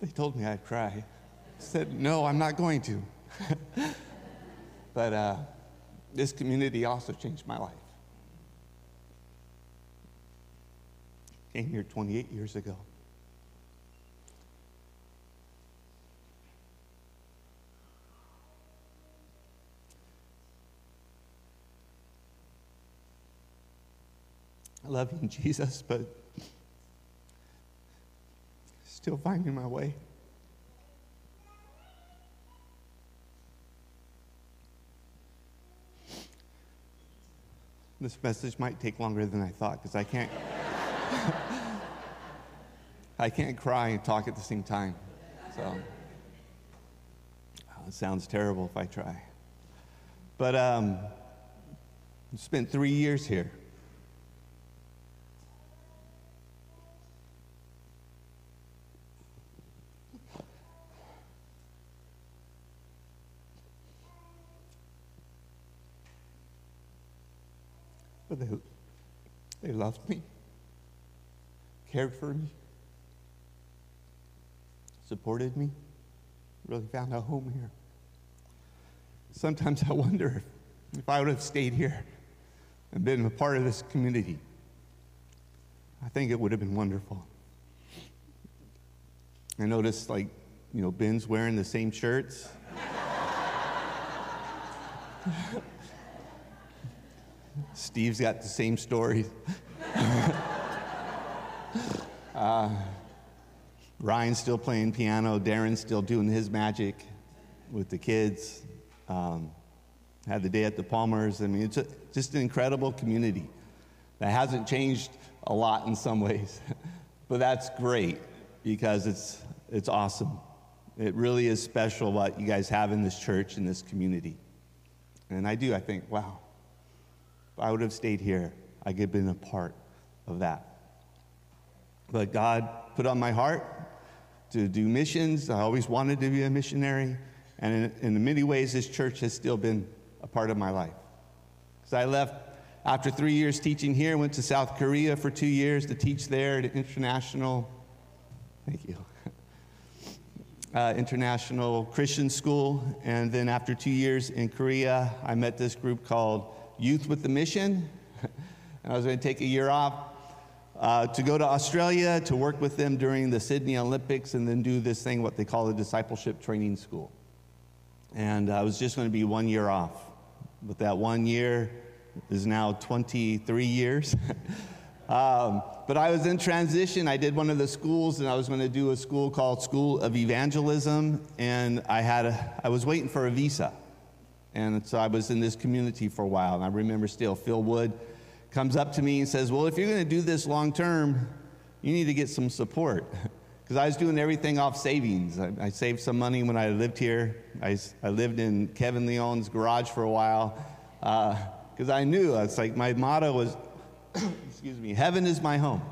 They told me I'd cry. I said, No, I'm not going to. but uh, this community also changed my life. Came here 28 years ago. I love you, Jesus, but still finding my way. This message might take longer than I thought because I can't. I can't cry and talk at the same time. So oh, it sounds terrible if I try. But um, I spent three years here. But they, they loved me, cared for me, supported me, really found a home here. Sometimes I wonder if, I would have stayed here and been a part of this community, I think it would have been wonderful. I noticed, like, you know, Ben's wearing the same shirts. Steve's got the same story. uh, Ryan's still playing piano. Darren's still doing his magic with the kids. Um, had the day at the Palmers. I mean, it's a, just an incredible community that hasn't changed a lot in some ways, but that's great because it's, it's awesome. It really is special what you guys have in this church, in this community. And I do, I think, wow, if I would have stayed here, I could have been a part of that. But God put on my heart to do missions. I always wanted to be a missionary. And in, in many ways, this church has still been a part of my life. Because I left after three years teaching here, went to South Korea for two years to teach there at international, thank you, uh, international Christian school. And then after two years in Korea, I met this group called Youth with the Mission. and I was going to take a year off uh, to go to Australia to work with them during the Sydney Olympics and then do this thing, what they call a discipleship training school. And I was just going to be one year off. But that one year is now 23 years. um, but I was in transition. I did one of the schools, and I was going to do a school called School of Evangelism. And I, had a, I was waiting for a visa. And so I was in this community for a while. And I remember still, Phil Wood comes up to me and says, Well, if you're going to do this long term, you need to get some support. Because I was doing everything off savings. I, I, saved some money when I lived here. I, I lived in Kevin Leon's garage for a while. Because uh, I knew, it's like my motto was, excuse me, heaven is my home.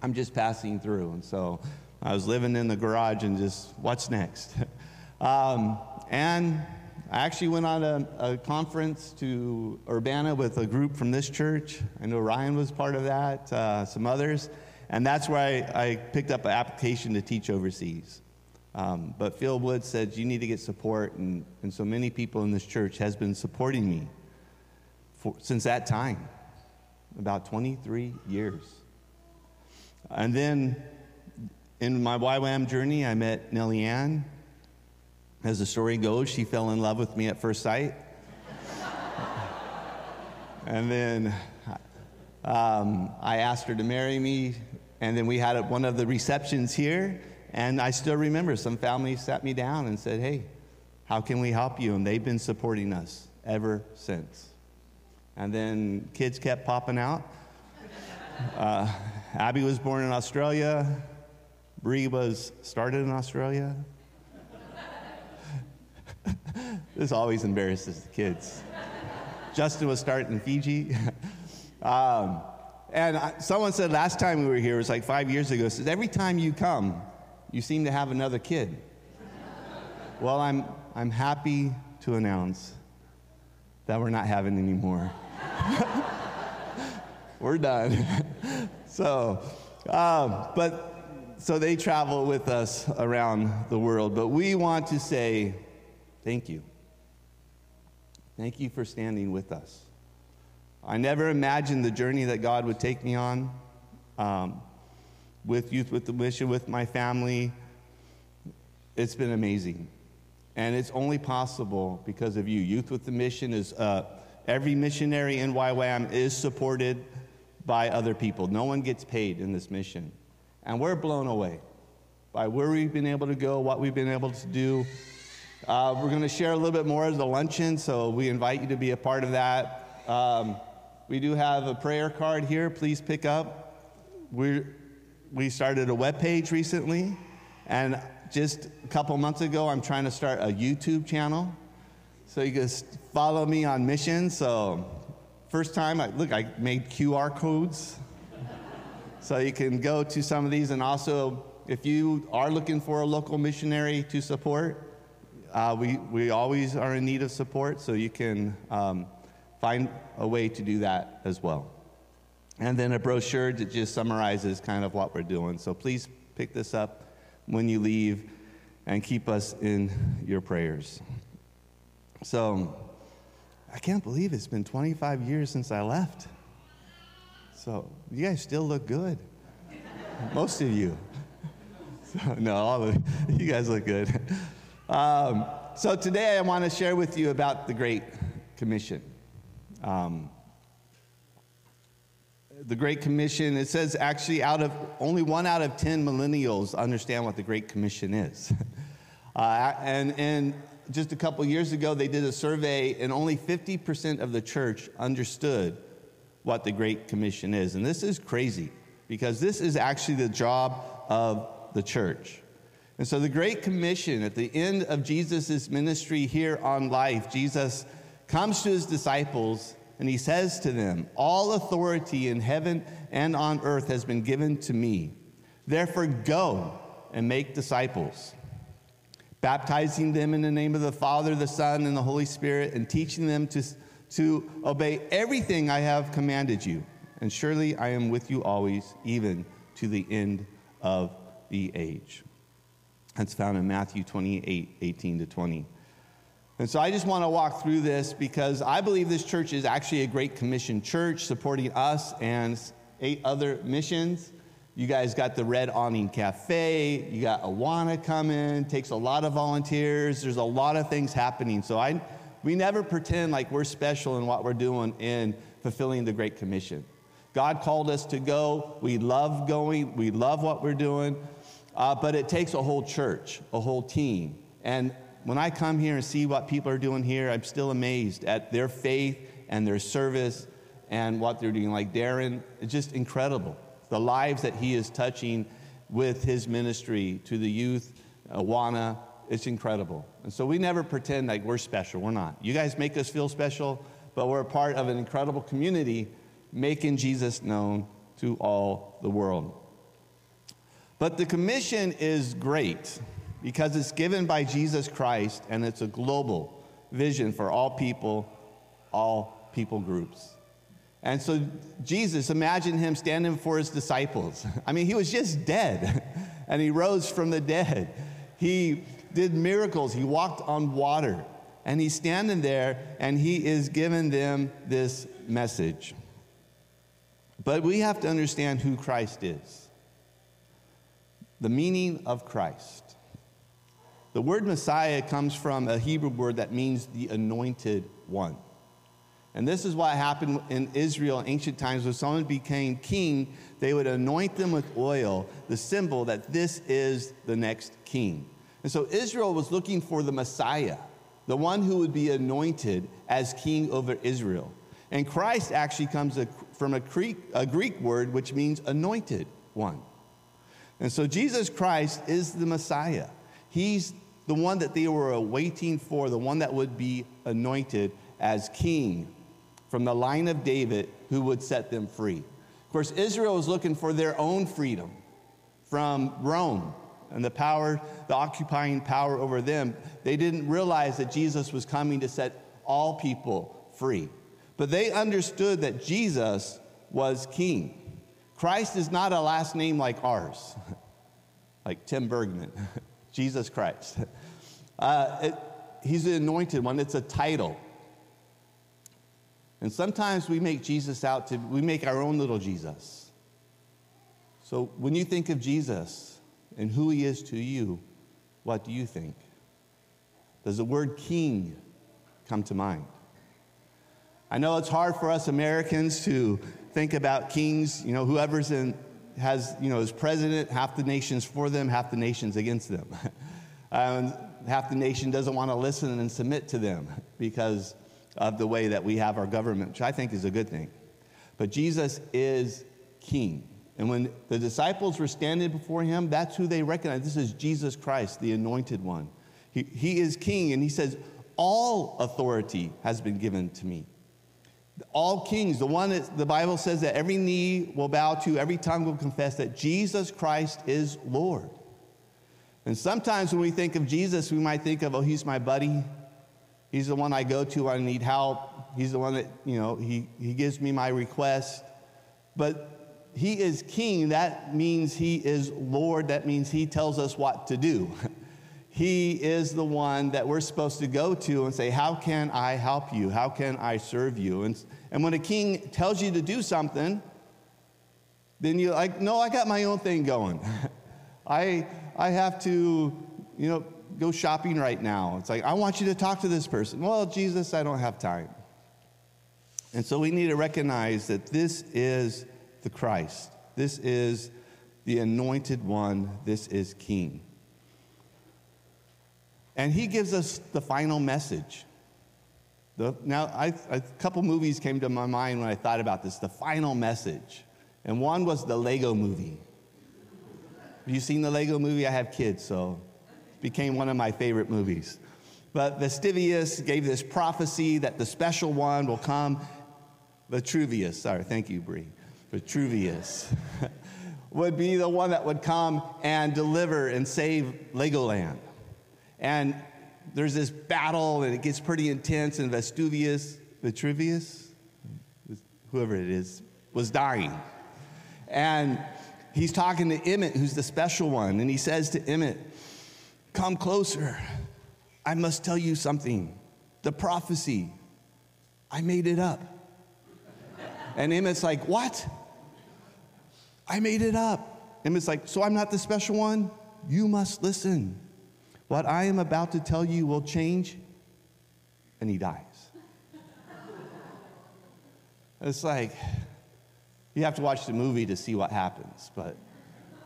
I'm just passing through. And so I was living in the garage and just, what's next? um, and I actually went on a, a, conference to Urbana with a group from this church. I know Ryan was part of that, uh, some others. And that's where I, I, picked up an application to teach overseas. Um, but Phil Wood said, You need to get support. And, and so many people in this church has been supporting me for, since that time, about 23 years. And then in my YWAM journey, I met Nellie Ann as the story goes, she fell in love with me at first sight. and then um, I asked her to marry me, and then we had one of the receptions here. And I still remember some families sat me down and said, Hey, how can we help you? And they've been supporting us ever since. And then kids kept popping out. Uh, Abby was born in Australia. Bree was started in Australia. this always embarrasses the kids. Justin was starting in Fiji. um, and I, someone said last time we were here, it was like five years ago, says, every time you come, you seem to have another kid. well, I'm, I'm happy to announce that we're not having any more. we're done. so, um, but so they travel with us around the world. But we want to say thank you. Thank you for standing with us. I never imagined the journey that God would take me on um, with Youth with the Mission, with my family. It's been amazing. And it's only possible because of you. Youth with the Mission is uh, every missionary in YWAM is supported by other people. No one gets paid in this mission. And we're blown away by where we've been able to go, what we've been able to do. Uh, we're going to share a little bit more as the luncheon, so we invite you to be a part of that. Um, we do have a prayer card here. Please pick up. we we started a web page recently, and just a couple months ago, I'm trying to start a YouTube channel. So you can follow me on mission. So, first time, I, look, I made QR codes. so you can go to some of these, and also, if you are looking for a local missionary to support, uh, we, we always are in need of support, so you can um, find a way to do that as well. And then a brochure that just summarizes kind of what we're doing. So please pick this up when you leave and keep us in your prayers. So I can't believe it's been 25 years since I left. So you guys still look good. Most of you. So, no, all of you guys look good. Um, so today I want to share with you about the Great Commission. Um, the Great Commission, it says actually out of only one out of 10 millennials understand what the Great Commission is. uh, and, and just a couple years ago, they did a survey, and only 50% of the church understood what the Great Commission is. And this is crazy because this is actually the job of the church. And so, the Great Commission, at the end of Jesus' ministry here on life, Jesus comes to his disciples and he says to them, All authority in heaven and on earth has been given to me. Therefore, go and make disciples, baptizing them in the name of the Father, the Son, and the Holy Spirit, and teaching them to, to obey everything I have commanded you. And surely I am with you always, even to the end of the age. That's found in Matthew 28 18 to 20. And so I just want to walk through this because I believe this church is actually a great commission church supporting us and eight other missions. You guys got the Red Awning Cafe. You got Awana coming. Takes a lot of volunteers. There's a lot of things happening. So I, we never pretend like we're special in what we're doing in fulfilling the Great Commission. God called us to go. We love going. We love what we're doing. Uh, but it takes a whole church, a whole team. And when I come here and see what people are doing here, I'm still amazed at their faith and their service and what they're doing. Like Darren, it's just incredible. The lives that he is touching with his ministry to the youth, Awana, it's incredible. And so we never pretend like we're special. We're not. You guys make us feel special, but we're a part of an incredible community making Jesus known to all the world. But the commission is great because it's given by Jesus Christ and it's a global vision for all people, all people groups. And so, Jesus, imagine him standing before his disciples. I mean, he was just dead and he rose from the dead. He did miracles, he walked on water, and he's standing there and he is giving them this message. But we have to understand who Christ is, the meaning of Christ. The word Messiah comes from a Hebrew word that means the anointed one. And this is what happened in Israel in ancient times. When someone became king, they would anoint them with oil, the symbol that this is the next king. And so Israel was looking for the Messiah, the one who would be anointed as king over Israel. And Christ actually comes from a Greek, a Greek word which means anointed one. And so Jesus Christ is the Messiah. He's the one that they were waiting for, the one that would be anointed as king from the line of David who would set them free. Of course, Israel was looking for their own freedom from Rome and the power, the occupying power over them. They didn't realize that Jesus was coming to set all people free. But they understood that Jesus was king. Christ is not a last name like ours. like Tim Bergman, Jesus Christ. Uh, it, he's the anointed one, it's a title. And sometimes we make Jesus out to, we make our own little Jesus. So when you think of Jesus and who he is to you, what do you think? Does the word king come to mind? I know it's hard for us Americans to think about kings, you know, whoever's in, has, you know, as president, half the nation's for them, half the nation's against them. um, half the nation doesn't want to listen and submit to them because of the way that we have our government, which I think is a good thing. But Jesus is king. And when the disciples were standing before him, that's who they recognized. This is Jesus Christ, the anointed one. He, he is king, and he says, All authority has been given to me. All kings, the one that the Bible says that every knee will bow to, every tongue will confess that Jesus Christ is Lord. And sometimes when we think of Jesus, we might think of, oh, he's my buddy. He's the one I go to when I need help. He's the one that, you know, he, he gives me my request. But he is king. That means he is Lord. That means he tells us what to do. he is the one that we're supposed to go to and say, How can I help you? How can I serve you? And, and when a king tells you to do something, then you're like, No, I got my own thing going. I, I have to, you know, go shopping right now. It's like, I want you to talk to this person. Well, Jesus, I don't have time. And so we need to recognize that this is the Christ. This is the anointed one. This is King. And he gives us the final message. The, now, I, a couple movies came to my mind when I thought about this the final message. And one was the Lego movie. Have you seen the Lego movie? I have kids, so it became one of my favorite movies. But Vestivius gave this prophecy that the special one will come. Vitruvius, sorry, thank you, Bree. Vitruvius would be the one that would come and deliver and save Legoland. And there's this battle, and it gets pretty intense, and Vestuvius, Vitruvius, whoever it is, was dying. And he's talking to Emmett, who's the special one, and he says to Emmett, Come closer. I must tell you something. The prophecy, I made it up. And Emmett's like, What? I made it up. Emmett's like, So I'm not the special one? You must listen. What I am about to tell you will change. And he dies. it's like, you have to watch the movie to see what happens. But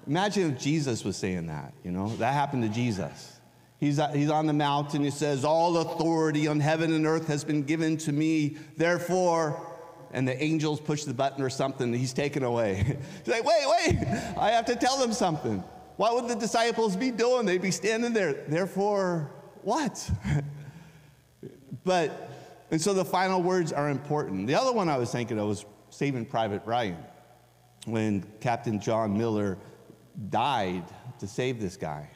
imagine if Jesus was saying that, you know? That happened to Jesus. He's, uh, he's on the mountain. He says, All authority on heaven and earth has been given to me. Therefore, and the angels push the button or something, he's taken away. he's like, Wait, wait, I have to tell them something. What would the disciples be doing? They'd be standing there. Therefore, what? but, and so the final words are important. The other one I was thinking of was Saving Private Ryan when Captain John Miller died to save this guy.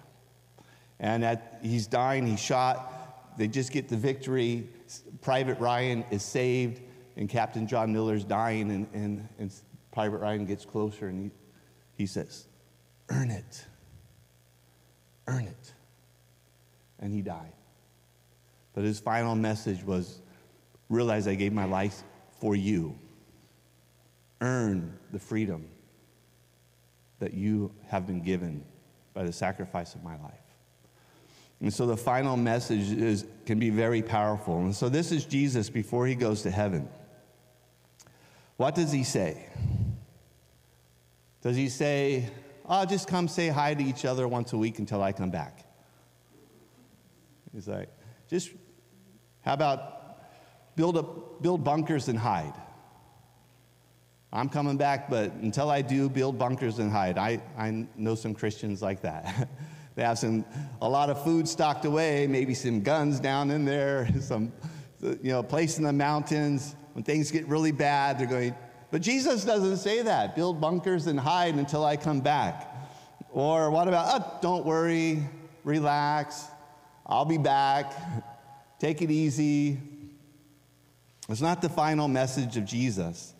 And at, he's dying, he's shot. They just get the victory. Private Ryan is saved, and Captain John Miller's dying, and, and, and Private Ryan gets closer and he, he says, Earn it. Earn it. And he died. But his final message was realize I gave my life for you earn the freedom that you have been given by the sacrifice of my life. And so the final message is, can be very powerful. And so this is Jesus before he goes to heaven. What does he say? Does he say, I'll just come say hi to each other once a week until I come back? He's like, just, how about build, up, build bunkers and hide? I'm coming back, but until I do, build bunkers and hide. I, I know some Christians like that. they have some, a lot of food stocked away, maybe some guns down in there, some, you know, place in the mountains. When things get really bad, they're going, but Jesus doesn't say that. Build bunkers and hide until I come back. Or what about, oh, don't worry, relax, I'll be back, take it easy. It's not the final message of Jesus.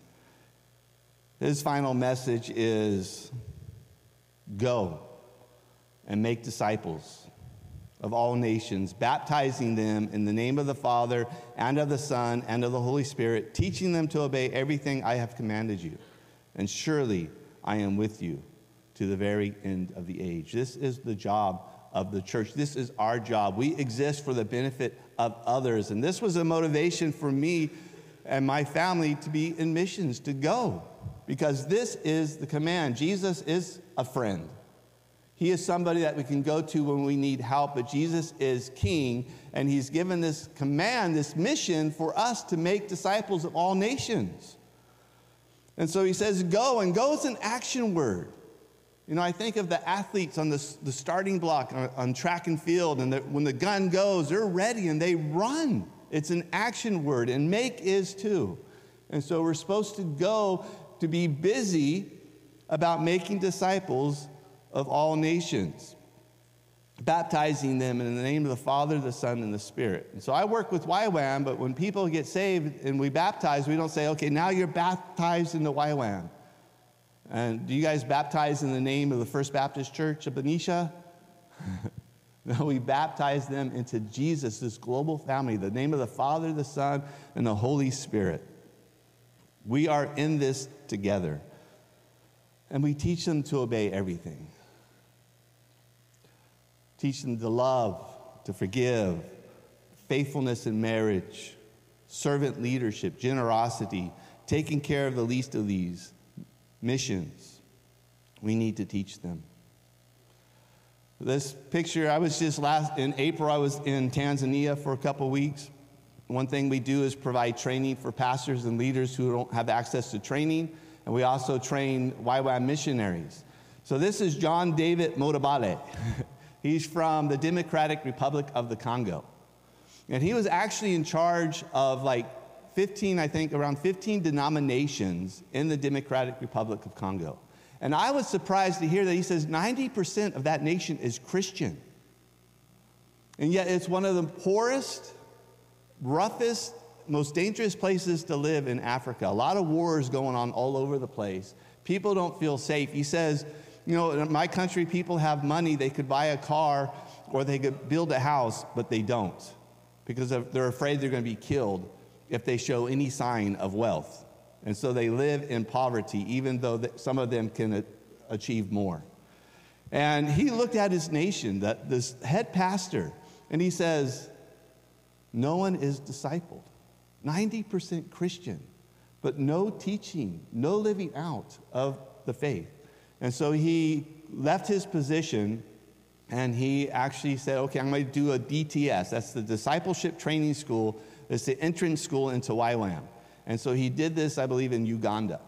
His final message is go. and make disciples of all nations, baptizing them in the name of the Father and of the Son and of the Holy Spirit, teaching them to obey everything I have commanded you. And surely I am with you to the very end of the age. This is the job of the church. This is our job. We exist for the benefit of others. And this was a motivation for me and my family to be in missions, to go, because this is the command. Jesus is a friend. He is somebody that we can go to when we need help, but Jesus is king, and he's given this command, this mission for us to make disciples of all nations. And so he says, Go, and go is an action word. You know, I think of the athletes on the, the starting block on, on track and field, and the, when the gun goes, they're ready and they run. It's an action word, and make is too. And so we're supposed to go to be busy about making disciples of all nations, baptizing them in the name of the Father, the Son, and the Spirit. And so I work with YWAM, but when people get saved and we baptize, we don't say, okay, now you're baptized in the YWAM. And do you guys baptize in the name of the First Baptist Church of Benicia? no, we baptize them into Jesus, this global family, the name of the Father, the Son, and the Holy Spirit. We are in this together. And we teach them to obey everything. Teach them to love, to forgive, faithfulness in marriage, servant leadership, generosity, taking care of the least of these, missions. We need to teach them. This picture, I was just last in April, I was in Tanzania for a couple weeks. One thing we do is provide training for pastors and leaders who don't have access to training, and we also train YWAM missionaries. So this is John David Motabale. He's from the Democratic Republic of the Congo. And he was actually in charge of like 15, I think, around 15 denominations in the Democratic Republic of Congo. And I was surprised to hear that he says 90% of that nation is Christian. And yet it's one of the poorest, roughest, most dangerous places to live in Africa. A lot of wars going on all over the place. People don't feel safe. He says, you know, in my country, people have money, they could buy a car or they could build a house, but they don't because they're afraid they're going to be killed if they show any sign of wealth. And so they live in poverty, even though some of them can achieve more. And he looked at his nation, that this head pastor, and he says, No one is discipled. 90% Christian, but no teaching, no living out of the faith. And so he left his position and he actually said, Okay, I'm going to do a DTS. That's the Discipleship Training School it's the entrance school into YWAM. And so he did this, I believe, in Uganda.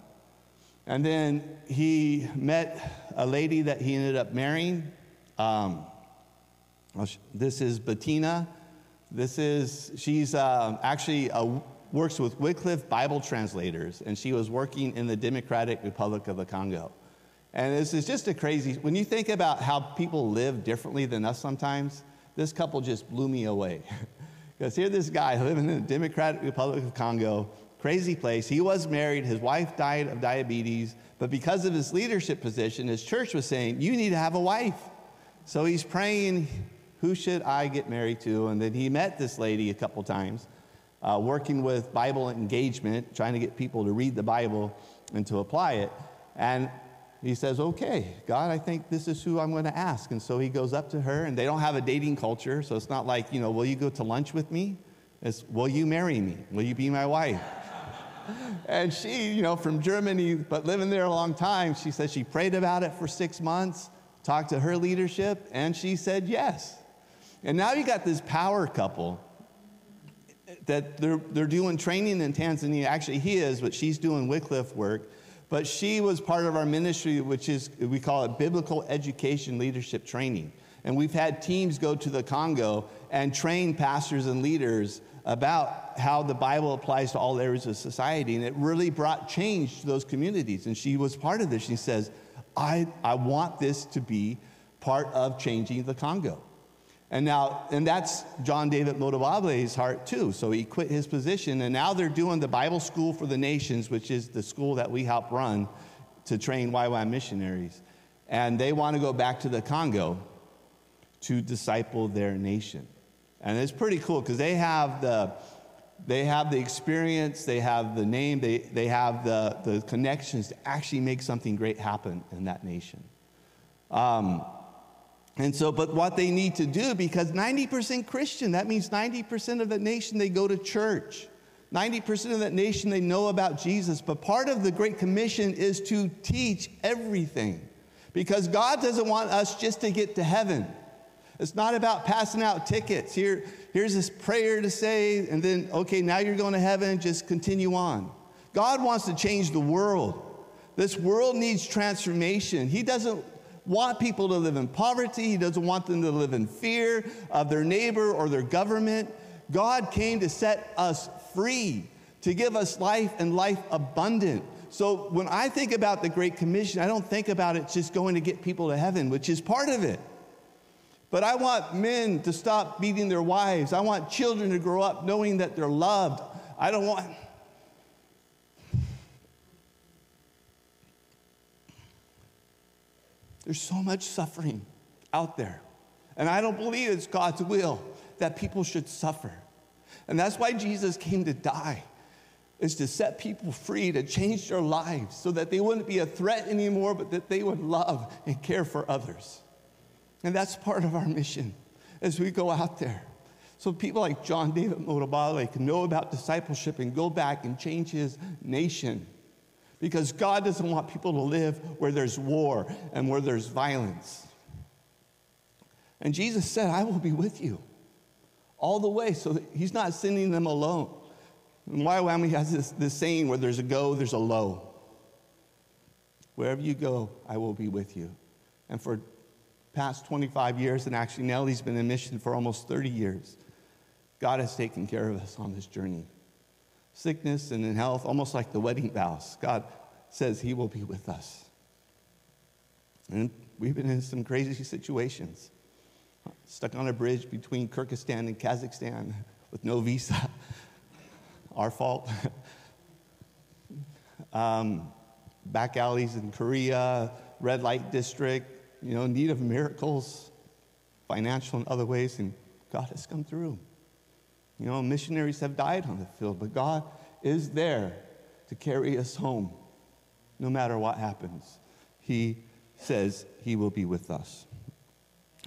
And then he met a lady that he ended up marrying. Um, this is Bettina. This is, she's uh, actually uh, works with Wycliffe Bible translators, and she was working in the Democratic Republic of the Congo. And this is just a crazy, when you think about how people live differently than us sometimes, this couple just blew me away. Because here, this guy living in the Democratic Republic of Congo, crazy place. He was married, his wife died of diabetes, but because of his leadership position, his church was saying, You need to have a wife. So he's praying, Who should I get married to? And then he met this lady a couple times, uh, working with Bible engagement, trying to get people to read the Bible and to apply it. And he says, Okay, God, I think this is who I'm going to ask. And so he goes up to her, and they don't have a dating culture. So it's not like, you know, will you go to lunch with me? It's, will you marry me? Will you be my wife? and she, you know, from Germany, but living there a long time, she says she prayed about it for six months, talked to her leadership, and she said yes. And now you got this power couple that they're, they're doing training in Tanzania. Actually, he is, but she's doing Wycliffe work. But she was part of our ministry, which is, we call it Biblical Education Leadership Training. And we've had teams go to the Congo and train pastors and leaders about how the Bible applies to all areas of society. And it really brought change to those communities. And she was part of this. She says, I, I want this to be part of changing the Congo. And now, and that's John David Motabale's heart too. So he quit his position, and now they're doing the Bible School for the Nations, which is the school that we help run to train YWAM missionaries. And they want to go back to the Congo. to disciple their nation. And it's pretty cool because they have the they have the experience, they have the name, they, they have the, the connections to actually make something great happen in that nation. Um, and so, but what they need to do, because 90% Christian, that means 90% of the nation they go to church. 90% of that nation they know about Jesus. But part of the Great Commission is to teach everything. Because God doesn't want us just to get to heaven. It's not about passing out tickets. Here, here's this prayer to say, and then, okay, now you're going to heaven, just continue on. God wants to change the world. This world needs transformation. He doesn't want people to live in poverty, He doesn't want them to live in fear of their neighbor or their government. God came to set us free, to give us life and life abundant. So when I think about the Great Commission, I don't think about it just going to get people to heaven, which is part of it. But I want men to stop beating their wives. I want children to grow up knowing that they're loved. I don't want. There's so much suffering out there. And I don't believe it's God's will that people should suffer. And that's why Jesus came to die is to set people free, to change their lives so that they wouldn't be a threat anymore, but that they would love and care for others. And that's part of our mission as we go out there. So people like John David Motobale can know about discipleship and go back and change his nation. Because God doesn't want people to live where there's war and where there's violence. And Jesus said, I will be with you all the way. So he's not sending them alone. And YWAMI has this, this saying where there's a go, there's a lo. Wherever you go, I will be with you. And for past 25 years, and actually Nellie's been in mission for almost 30 years, God has taken care of us on this journey. Sickness and in health, almost like the wedding vows. God says He will be with us. And we've been in some crazy situations. Stuck on a bridge between Kyrgyzstan and Kazakhstan with no visa our fault. um, back alleys in Korea, red light district, you know, need of miracles, financial and other ways, and God has come through. You know, missionaries have died on the field, but God is there to carry us home no matter what happens. He says He will be with us.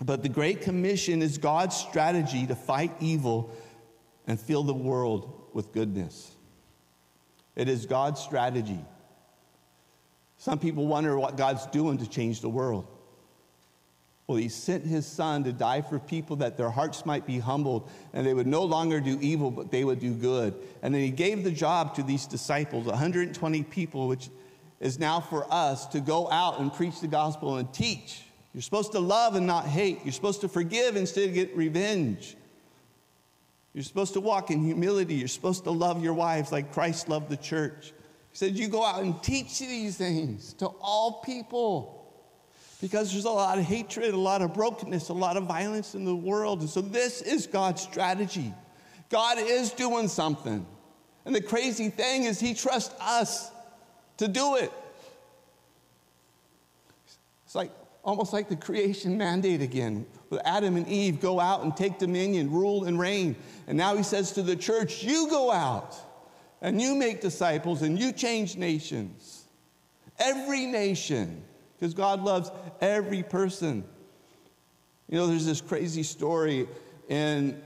But the Great Commission is God's strategy to fight evil and fill the world with goodness. It is God's strategy. Some people wonder what God's doing to change the world. Well, He sent His Son to die for people that their hearts might be humbled and they would no longer do evil, but they would do good. And then He gave the job to these disciples, 120 people, which is now for us to go out and preach the gospel and teach. You're supposed to love and not hate. You're supposed to forgive instead of get revenge. You're supposed to walk in humility. You're supposed to love your wives like Christ loved the church. He said, You go out and teach these things to all people because there's a lot of hatred, a lot of brokenness, a lot of violence in the world. And so, this is God's strategy. God is doing something. And the crazy thing is, He trusts us to do it. It's like almost like the creation mandate again with Adam and Eve go out and take dominion, rule and reign. And now he says to the church, You go out and you make disciples and you change nations. Every nation, because God loves every person. You know, there's this crazy story in,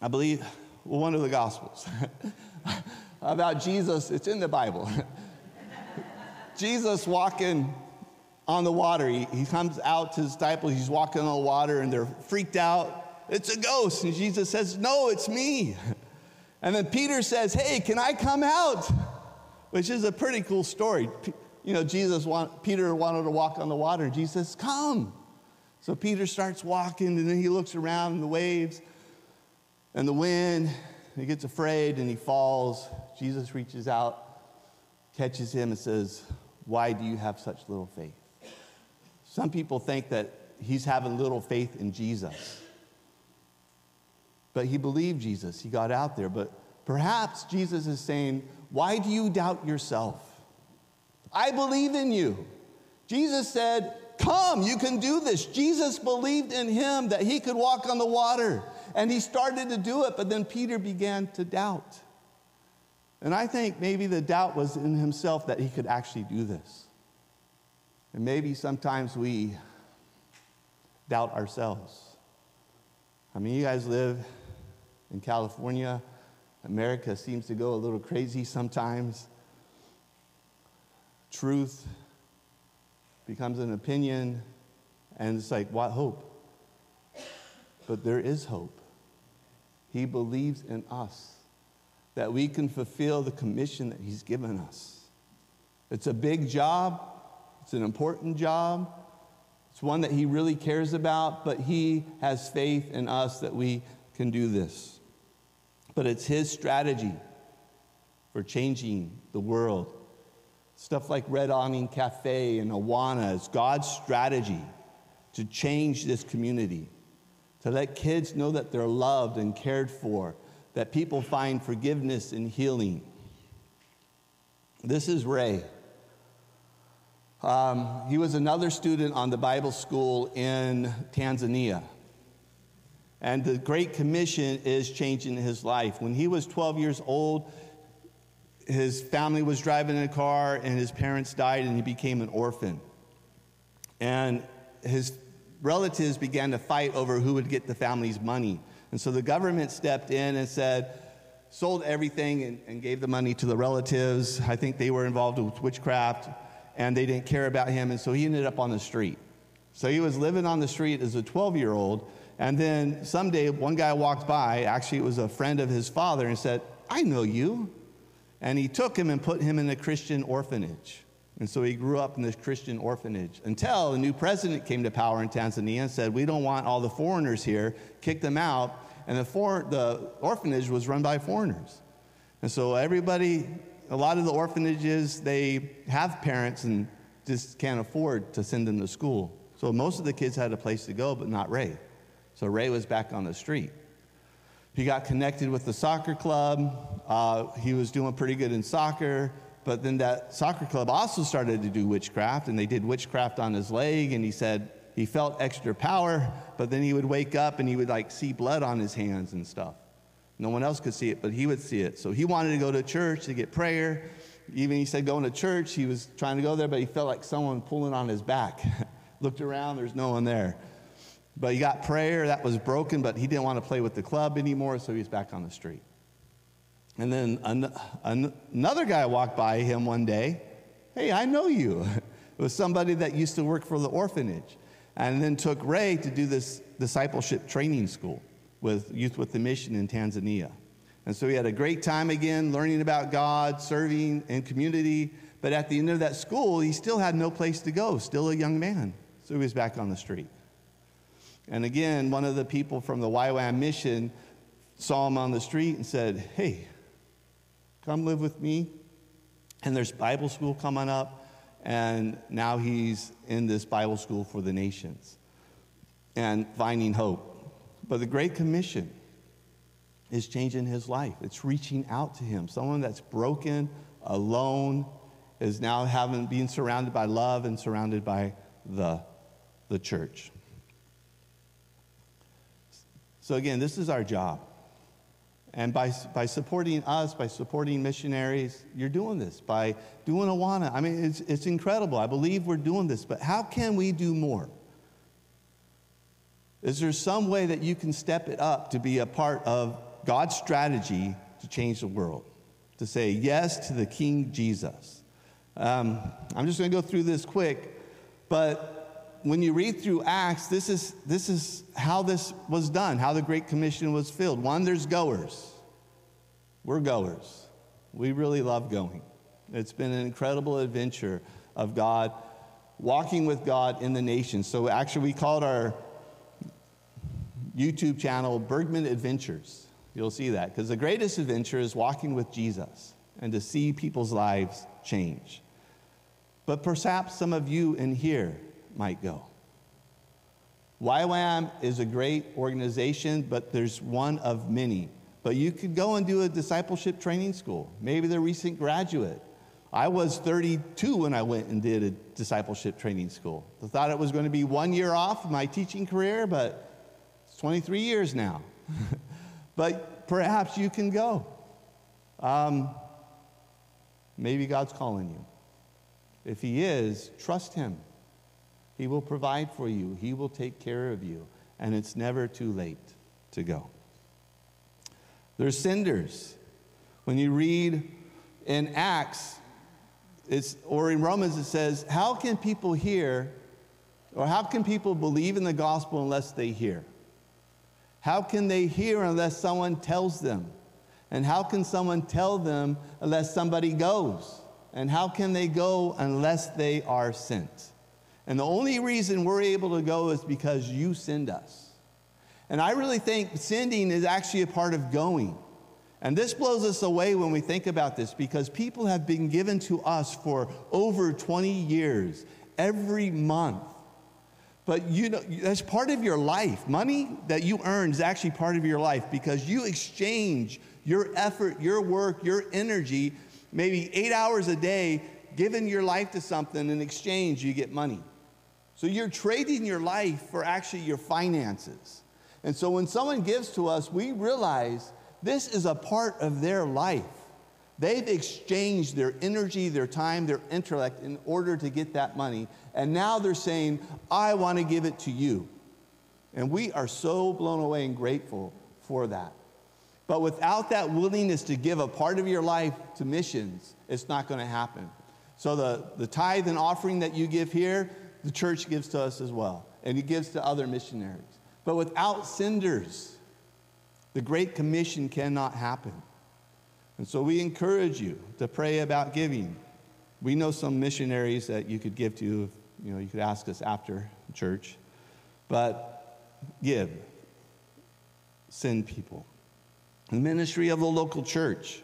I believe, one of the Gospels about Jesus. It's in the Bible. Jesus walking on the water. He, he comes out to his disciples, he's walking on the water, and they're freaked out. It's a ghost. And Jesus says, No, it's me. And then Peter says, Hey, can I come out? Which is a pretty cool story. You know, Jesus want, Peter wanted to walk on the water, and Jesus says, Come. So Peter starts walking, and then he looks around and the waves and the wind. He gets afraid and he falls. Jesus reaches out, catches him, and says, Why do you have such little faith? Some people think that he's having little faith in Jesus. But he believed Jesus. He got out there. But perhaps Jesus is saying, Why do you doubt yourself? I believe in you. Jesus said, Come, you can do this. Jesus believed in him that he could walk on the water. And he started to do it, but then Peter began to doubt. And I think maybe the doubt was in himself that he could actually do this. And maybe sometimes we doubt ourselves. I mean, you guys live in California. America seems to go a little crazy sometimes. Truth becomes an opinion, and it's like, what hope? But there is hope. He believes in us that we can fulfill the commission that He's given us. It's a big job, it's an important job, it's one that He really cares about, but He has faith in us that we can do this. But it's His strategy for changing the world. Stuff like Red Awning Cafe and Awana is God's strategy to change this community, to let kids know that they're loved and cared for, that people find forgiveness and healing. This is Ray. Um, he was another student on the Bible school in Tanzania. And the Great Commission is changing his life. When he was 12 years old, his family was driving in a car and his parents died and he became an orphan. And his relatives began to fight over who would get the family's money. And so the government stepped in and said, sold everything and, and, gave the money to the relatives. I think they were involved with witchcraft and they didn't care about him. And so he ended up on the street. So he was living on the street as a 12 year old. And then someday one guy walked by, actually, it was a friend of his father, and said, I know you. And he took him and put him in a Christian orphanage. And so he grew up in this Christian orphanage until a new president came to power in Tanzania and said, We don't want all the foreigners here, kick them out. And the, for, the orphanage was run by foreigners. And so everybody, a lot of the orphanages, they have parents and just can't afford to send them to school. So most of the kids had a place to go, but not Ray. So Ray was back on the street. He got connected with the soccer club. Uh, he was doing pretty good in soccer. But then that soccer club also started to do witchcraft, and they did witchcraft on his leg, and he said he felt extra power, but then he would wake up and he would like see blood on his hands and stuff. No one else could see it, but he would see it. So he wanted to go to church to get prayer. Even he said going to church, he was trying to go there, but he felt like someone pulling on his back. Looked around, there's no one there. But he got prayer, that was broken, but he didn't want to play with the club anymore, so he's back on the street. And then an, an, another guy walked by him one day. Hey, I know you. It was somebody that used to work for the orphanage. And then took Ray to do this discipleship training school with Youth with the Mission in Tanzania. And so he had a great time again learning about God, serving in community. But at the end of that school, he still had no place to go, still a young man. So he was back on the street. And again, one of the people from the YWAM mission saw him on the street and said, Hey, come live with me. And there's Bible school coming up. And now he's in this Bible school for the nations and finding hope. But the Great Commission is changing his life. It's reaching out to him. Someone that's broken, alone, is now having being surrounded by love and surrounded by the, the church. So, again, this is our job. And by, by supporting us, by supporting missionaries, you're doing this. By doing Awana, I mean, it's, it's incredible. I believe we're doing this, but how can we do more? Is there some way that you can step it up to be a part of God's strategy to change the world? To say yes to the King Jesus? Um, I'm just going to go through this quick, but when you read through Acts, this is, this is how this was done, how the Great Commission was filled. One, there's goers. We're goers. We really love going. It's been an incredible adventure of God, walking with God in the nations. So actually, we called our YouTube channel Bergman Adventures. You'll see that because the greatest adventure is walking with Jesus and to see people's lives change. But perhaps some of you in here might go. YWAM is a great organization, but there's one of many. But you could go and do a discipleship training school, maybe the recent graduate, I was 32 when I went and did a discipleship training school. I thought it was going to be one year off my teaching career, but it's 23 years now. but perhaps you can go. Um, maybe God's calling you. If He is, trust Him. He will provide for you, He will take care of you, and it's never too late to go. There's cinders. When you read in Acts, it's, or in Romans, it says, How can people hear, or how can people believe in the gospel unless they hear? How can they hear unless someone tells them? And how can someone tell them unless somebody goes? And how can they go unless they are sent? And the only reason we're able to go is because you send us. And I really think sending is actually a part of going. And this blows us away when we think about this because people have been given to us for over 20 years, every month. But you know, that's part of your life. Money that you earn is actually part of your life because you exchange your effort, your work, your energy, maybe eight hours a day, giving your life to something. In exchange, you get money. So you're trading your life for actually your finances. And so when someone gives to us, we realize this is a part of their life. They've exchanged their energy, their time, their intellect in order to get that money. And now they're saying, I want to give it to you. And we are so blown away and grateful for that. But without that willingness to give a part of your life to missions, it's not going to happen. So the, the tithe and offering that you give here, the church gives to us as well. And it gives to other missionaries. But without senders, the Great Commission cannot happen. And so we encourage you to pray about giving. We know some missionaries that you could give to, you know, you could ask us after church. But give, send people. The ministry of the local church,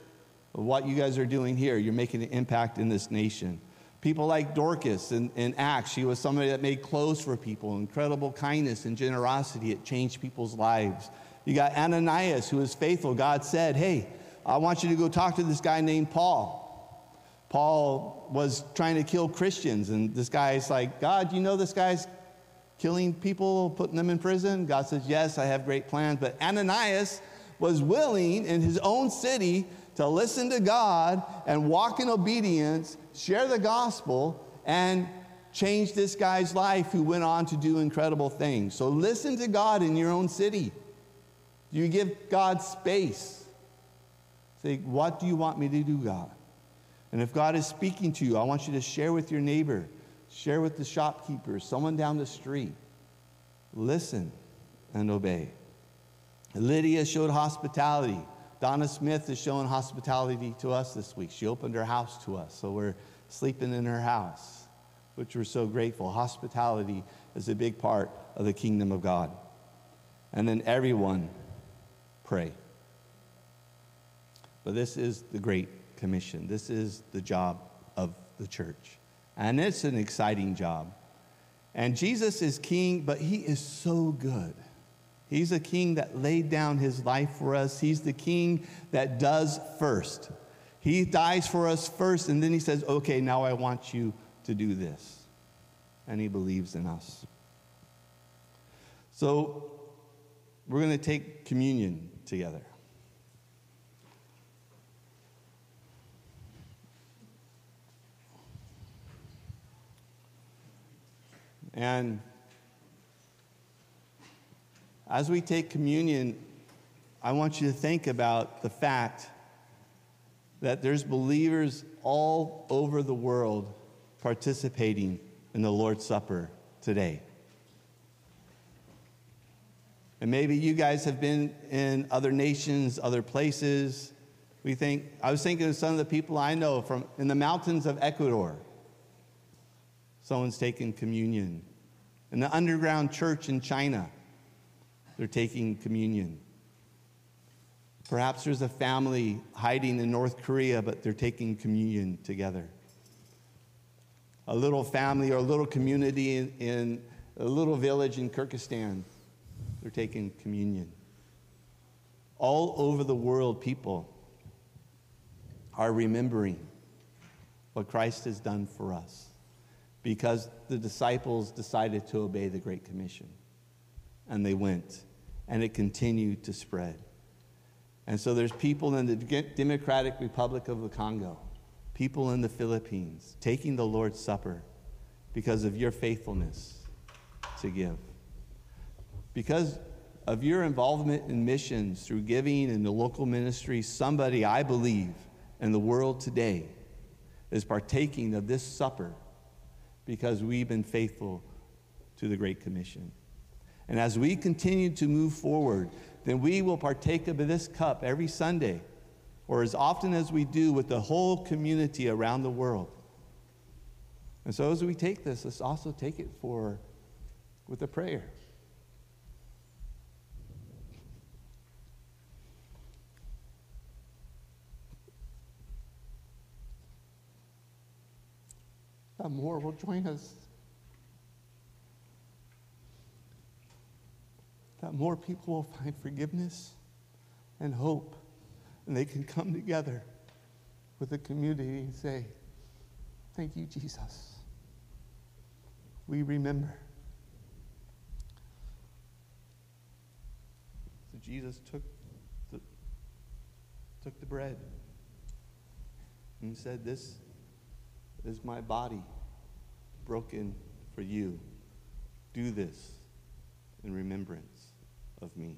of what you guys are doing here, you're making an impact in this nation. People like Dorcas in, in Acts, she was somebody that made clothes for people, incredible kindness and generosity. It changed people's lives. You got Ananias, who was faithful. God said, Hey, I want you to go talk to this guy named Paul. Paul was trying to kill Christians, and this guy's like, God, you know this guy's killing people, putting them in prison? God says, Yes, I have great plans. But Ananias was willing in his own city to listen to God and walk in obedience, share the gospel, and change this guy's life who went on to do incredible things. So listen to God in your own city. Do you give God space? Say, what do you want me to do, God? And if God is speaking to you, I want you to share with your neighbor, share with the shopkeeper, someone down the street. Listen and obey. Lydia showed hospitality. Donna Smith is showing hospitality to us this week. She opened her house to us, so we're sleeping in her house, which we're so grateful. Hospitality is a big part of the kingdom of God. And then everyone pray. But this is the Great Commission. This is the job of the church. And it's an exciting job. And Jesus is king, but he is so good. He's a king that laid down his life for us. He's the king that does first. He dies for us first, and then he says, Okay, now I want you to do this. And he believes in us. So we're going to take communion together. And as we take communion, I want you to think about the fact that there's believers all over the world participating in the Lord's Supper today. And maybe you guys have been in other nations, other places. We think, I was thinking of some of the people I know from in the mountains of Ecuador. Someone's taking communion. In the underground church in China, they're taking communion. Perhaps there's a family hiding in North Korea, but they're taking communion together. A little family or a little community in, in a little village in Kyrgyzstan they're taking communion. All over the world, people are remembering what Christ has done for us because the disciples decided to obey the Great Commission. And they went, and it continued to spread. And so there's people in the Democratic Republic of the Congo, people in the Philippines taking the Lord's Supper because of your faithfulness to give. Because of your involvement in missions through giving in the local ministry, somebody, I believe, in the world today is partaking of this supper because we've been faithful to the Great Commission. And as we continue to move forward, then we will partake of this cup every Sunday, or as often as we do with the whole community around the world. And so as we take this, let's also take it for with a prayer. that more will join us. That more people will find forgiveness and hope, and they can come together with the community and say, Thank you, Jesus. We remember. So Jesus took the, took the bread and said, This is my body broken for you. Do this in remembrance of me.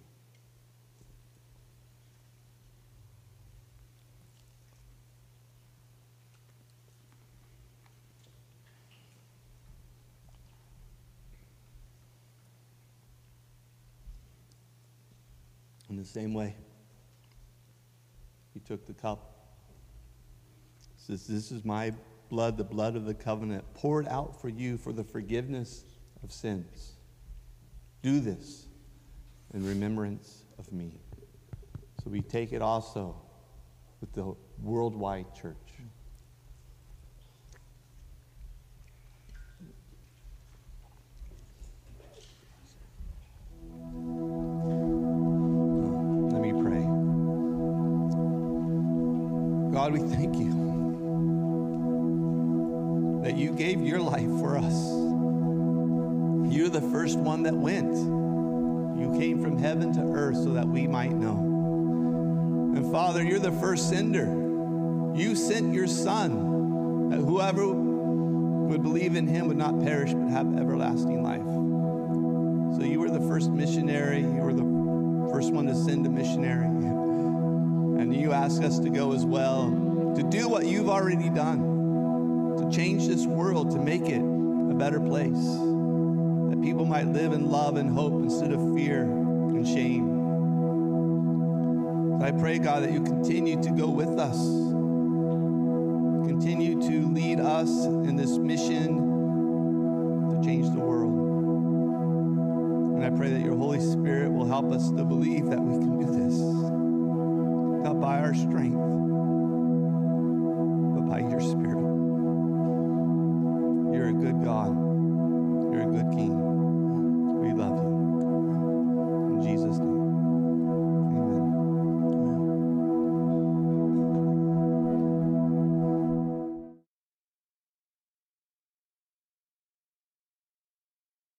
In the same way, he took the cup. Says, This is my blood, the blood of the covenant, poured out for you for the forgiveness of sins. Do this in remembrance of me. So we take it also with the worldwide church. Let me pray. God, we thank you that you gave your life for us. You're the first one that went. Came from heaven to earth so that we might know. And Father, you're the first sender. You sent your Son, that whoever would believe in him would not perish but have everlasting life. So you were the first missionary. You were the first one to send a missionary. And you ask us to go as well, to do what you've already done to change this world to make it a better place. That people might live in love and hope instead of fear and shame. I pray, God, that you continue to go with us, continue to lead us in this mission to change the world. And I pray that your Holy Spirit will help us to believe that we can do this, not by our strength